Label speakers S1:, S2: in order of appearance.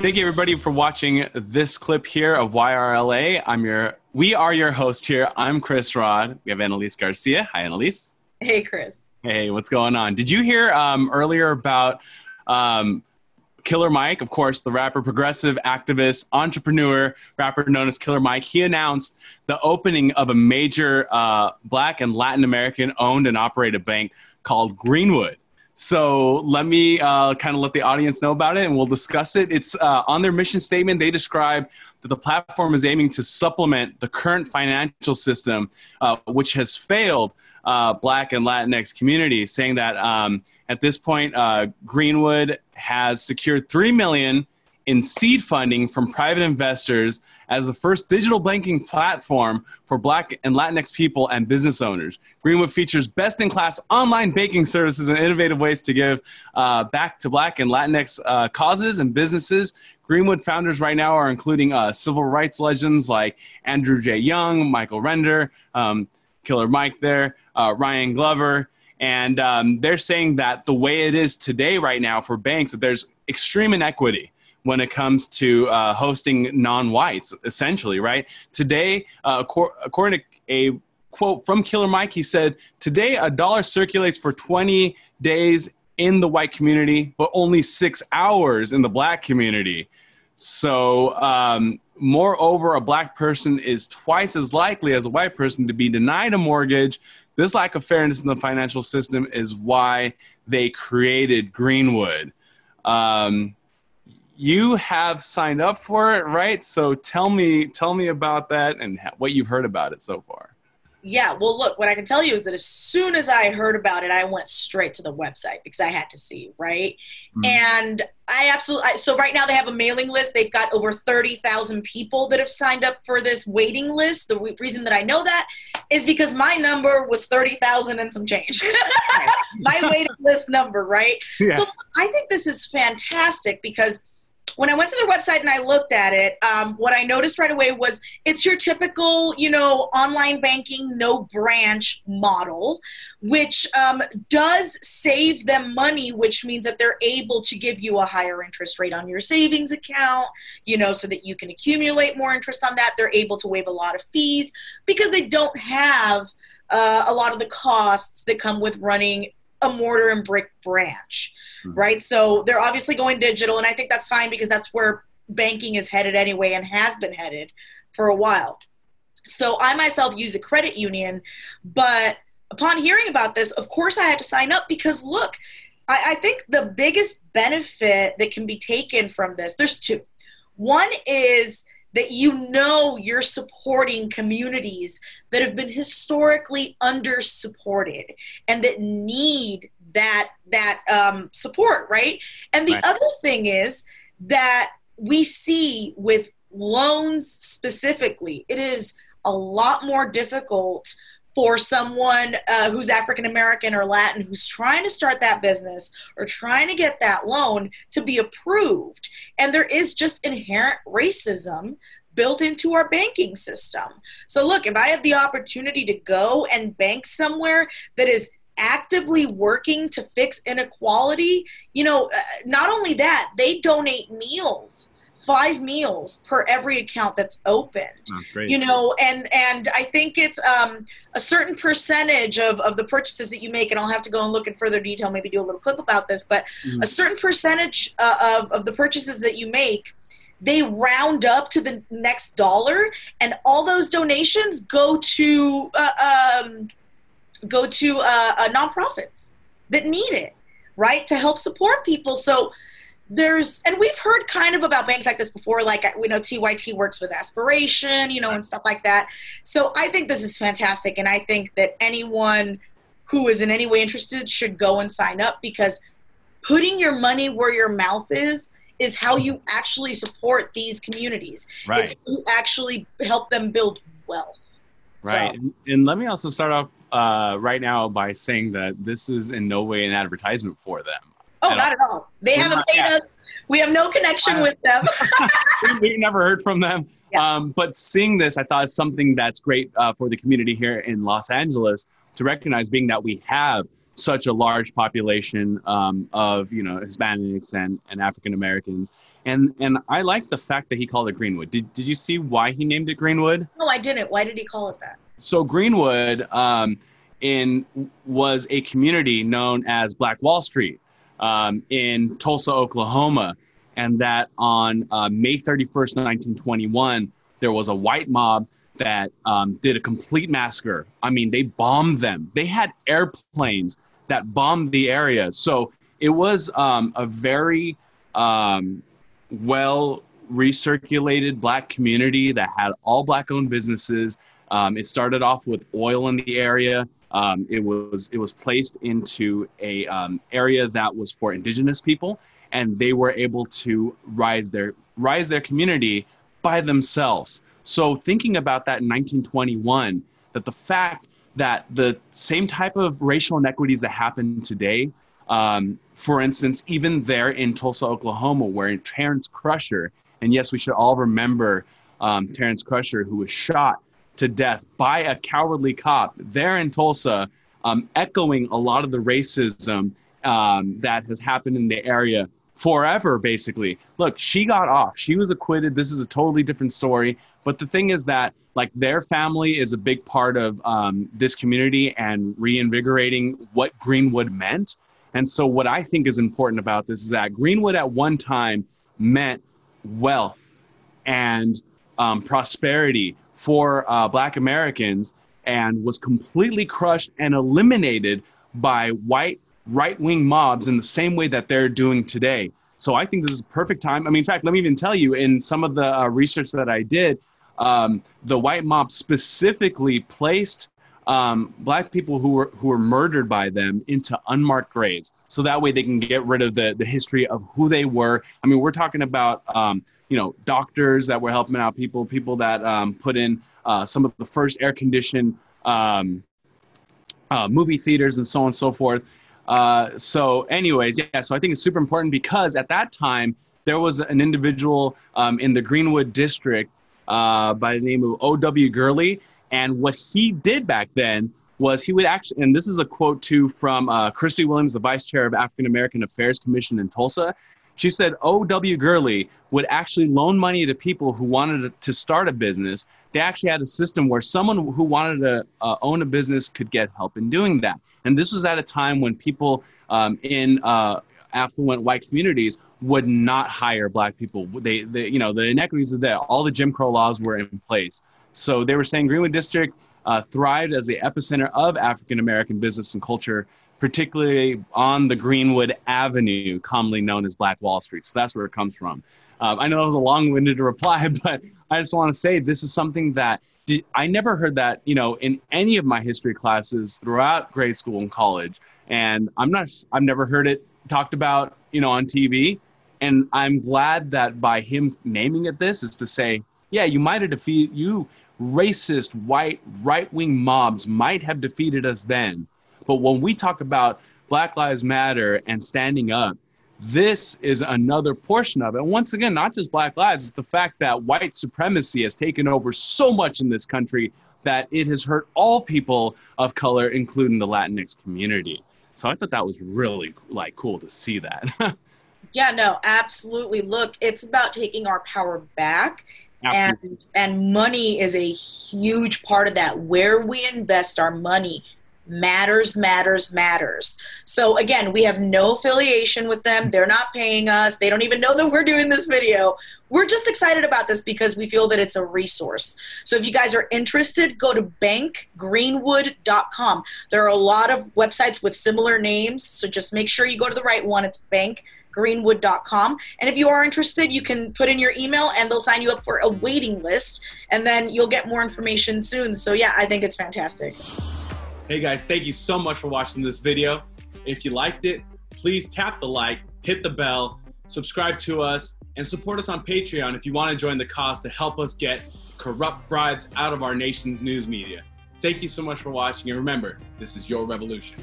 S1: Thank you everybody for watching this clip here of YRLA. I'm your we are your host here. I'm Chris Rod. We have Eynelys Garcia. Hi Eynelys.
S2: Hey Chris.
S1: Hey, what's going on? Did you hear um, earlier about um, Killer Mike, of course, the rapper, progressive activist, entrepreneur, rapper known as Killer Mike, he announced the opening of a major uh, Black and Latin American owned and operated bank called Greenwood. So let me uh, kind of let the audience know about it and we'll discuss it. It's uh, on their mission statement. They describe that the platform is aiming to supplement the current financial system, uh, which has failed uh, Black and Latinx communities, saying that um, at this point, uh, Greenwood has secured three million in seed funding from private investors as the first digital banking platform for Black and Latinx people and business owners. Greenwood features best in class online banking services and innovative ways to give uh, back to Black and Latinx uh, causes and businesses. Greenwood founders right now are including uh, civil rights legends like Andrew J. Young, Michael Render, um, Killer Mike there, uh, Ryan Glover. And um, they're saying that the way it is today, right now, for banks, that there's extreme inequity when it comes to uh, hosting non-whites, essentially, right? Today, uh, according to a quote from Killer Mike, he said, "Today, a dollar circulates for 20 days in the white community, but only six hours in the black community." So, um, moreover, a black person is twice as likely as a white person to be denied a mortgage. This lack of fairness in the financial system is why they created Greenwood. Um, you have signed up for it, right? So tell me, tell me about that and what you've heard about it so far.
S2: Yeah, well, look, what I can tell you is that as soon as I heard about it, I went straight to the website because I had to see, right? Mm-hmm. And I absolutely, so right now they have a mailing list. They've got over 30,000 people that have signed up for this waiting list. The reason that I know that is because my number was 30,000 and some change. my waiting list number, right? Yeah. So I think this is fantastic because when I went to their website and I looked at it, um, what I noticed right away was it's your typical, you know, online banking, no branch model, which um, does save them money, which means that they're able to give you a higher interest rate on your savings account, you know, so that you can accumulate more interest on that. They're able to waive a lot of fees because they don't have uh, a lot of the costs that come with running a mortar and brick branch, mm-hmm. right? So they're obviously going digital, and I think that's fine because that's where banking is headed anyway and has been headed for a while. So I myself use a credit union, but upon hearing about this, of course I had to sign up because look, I, I think the biggest benefit that can be taken from this, there's two. One is that you know you're supporting communities that have been historically under supported and that need that that um, support right and the right. other thing is that we see with loans specifically it is a lot more difficult for someone uh, who's African American or Latin who's trying to start that business or trying to get that loan to be approved. And there is just inherent racism built into our banking system. So, look, if I have the opportunity to go and bank somewhere that is actively working to fix inequality, you know, uh, not only that, they donate meals five meals per every account that's opened. You know and and i think it's um, a certain percentage of, of the purchases that you make and i'll have to go and look in further detail maybe do a little clip about this but mm. a certain percentage uh, of, of the purchases that you make they round up to the next dollar and all those donations go to uh, um, go to uh, uh, nonprofits that need it right to help support people. So there's and we've heard kind of about banks like this before like we know tyt works with aspiration you know and stuff like that. So i think this is fantastic and i think that anyone who is in any way interested should go and sign up because putting your money where your mouth is is how you actually support these communities. Right. It's you actually help them build wealth.
S1: Right so. and, and let me also start off uh, right now by saying that this is in no way an advertisement for them
S2: Oh, not at all. They We're haven't paid yeah. us. We have no connection with them.
S1: We've never heard from them. Yeah. Um, but seeing this, I thought is something that's great uh, for the community here in Los Angeles, to recognize, being that we have such a large population um, of you know Hispanics and, and African Americans. And and I like the fact that he called it Greenwood. Did, did you see why he named it Greenwood?
S2: No, I didn't. Why did he call it that?
S1: So Greenwood um, in was a community known as Black Wall Street um, in Tulsa, Oklahoma, and that on uh, May 31st, 1921, there was a white mob that um, did a complete massacre. I mean, they bombed them. They had airplanes that bombed the area. So it was um, a very um, well recirculated black community that had all black owned businesses. Um, it started off with oil in the area. Um, it was it was placed into a um, area that was for indigenous people, and they were able to rise their rise their community by themselves. So thinking about that in 1921, that the fact that the same type of racial inequities that happen today, um, for instance, even there in Tulsa, Oklahoma, where Terence Crutcher, and yes, we should all remember um, Terence Crutcher, who was shot to death by a cowardly cop there in Tulsa, um, echoing a lot of the racism um, that has happened in the area forever, basically. Look, she got off. She was acquitted. This is a totally different story. But the thing is that, like, their family is a big part of um, this community and reinvigorating what Greenwood meant. And so, what I think is important about this is that Greenwood at one time meant wealth and um, prosperity for uh, Black Americans and was completely crushed and eliminated by white right wing mobs in the same way that they're doing today. So I think this is a perfect time. I mean, in fact, let me even tell you in some of the uh, research that I did, um, the white mob specifically placed um, black people who were who were murdered by them into unmarked graves, so that way they can get rid of the the history of who they were. I mean, we're talking about um, you know doctors that were helping out people, people that um, put in uh, some of the first air conditioned um, uh, movie theaters and so on and so forth. Uh, so, anyways, yeah. So I think it's super important because at that time there was an individual um, in the Greenwood district uh, by the name of O.W. Gurley, and what he did back then was he would actually, and this is a quote too from uh, Kristi Williams, the vice chair of African American Affairs Commission in Tulsa. She said O.W. Gurley would actually loan money to people who wanted to start a business they actually had a system where someone who wanted to uh, own a business could get help in doing that. And this was at a time when people um, in uh, affluent white communities would not hire black people. They, they, you know, the inequities are there. All the Jim Crow laws were in place. So they were saying Greenwood District uh, thrived as the epicenter of African American business and culture, particularly on the Greenwood Avenue, commonly known as Black Wall Street. So that's where it comes from. Um, I know that was a long-winded reply, but I just want to say this is something that did, I never heard that you know in any of my history classes throughout grade school and college, and I'm not I've never heard it talked about you know on TV, and I'm glad that by him naming it this is to say, yeah, you might have defeated you racist white right-wing mobs might have defeated us then, but when we talk about Black Lives Matter and standing up this is another portion of it. And once again, not just Black lives, it's the fact that white supremacy has taken over so much in this country that it has hurt all people of color, including the Latinx community. So I thought that was really like cool to see that.
S2: yeah, no, absolutely. Look, it's about taking our power back. Absolutely. And and money is a huge part of that. Where we invest our money matters, matters, matters. So again, we have no affiliation with them. They're not paying us. They don't even know that we're doing this video. We're just excited about this because we feel that it's a resource. So if you guys are interested, go to bankgreenwood.com. There are a lot of websites with similar names, so just make sure you go to the right one. It's bankgreenwood.com. And if you are interested, you can put in your email and they'll sign you up for a waiting list and then you'll get more information soon. So yeah, I think it's fantastic.
S1: Hey guys, thank you so much for watching this video. If you liked it, please tap the like, hit the bell, subscribe to us, and support us on Patreon if you want to join the cause to help us get corrupt bribes out of our nation's news media. Thank you so much for watching, and remember, this is your revolution.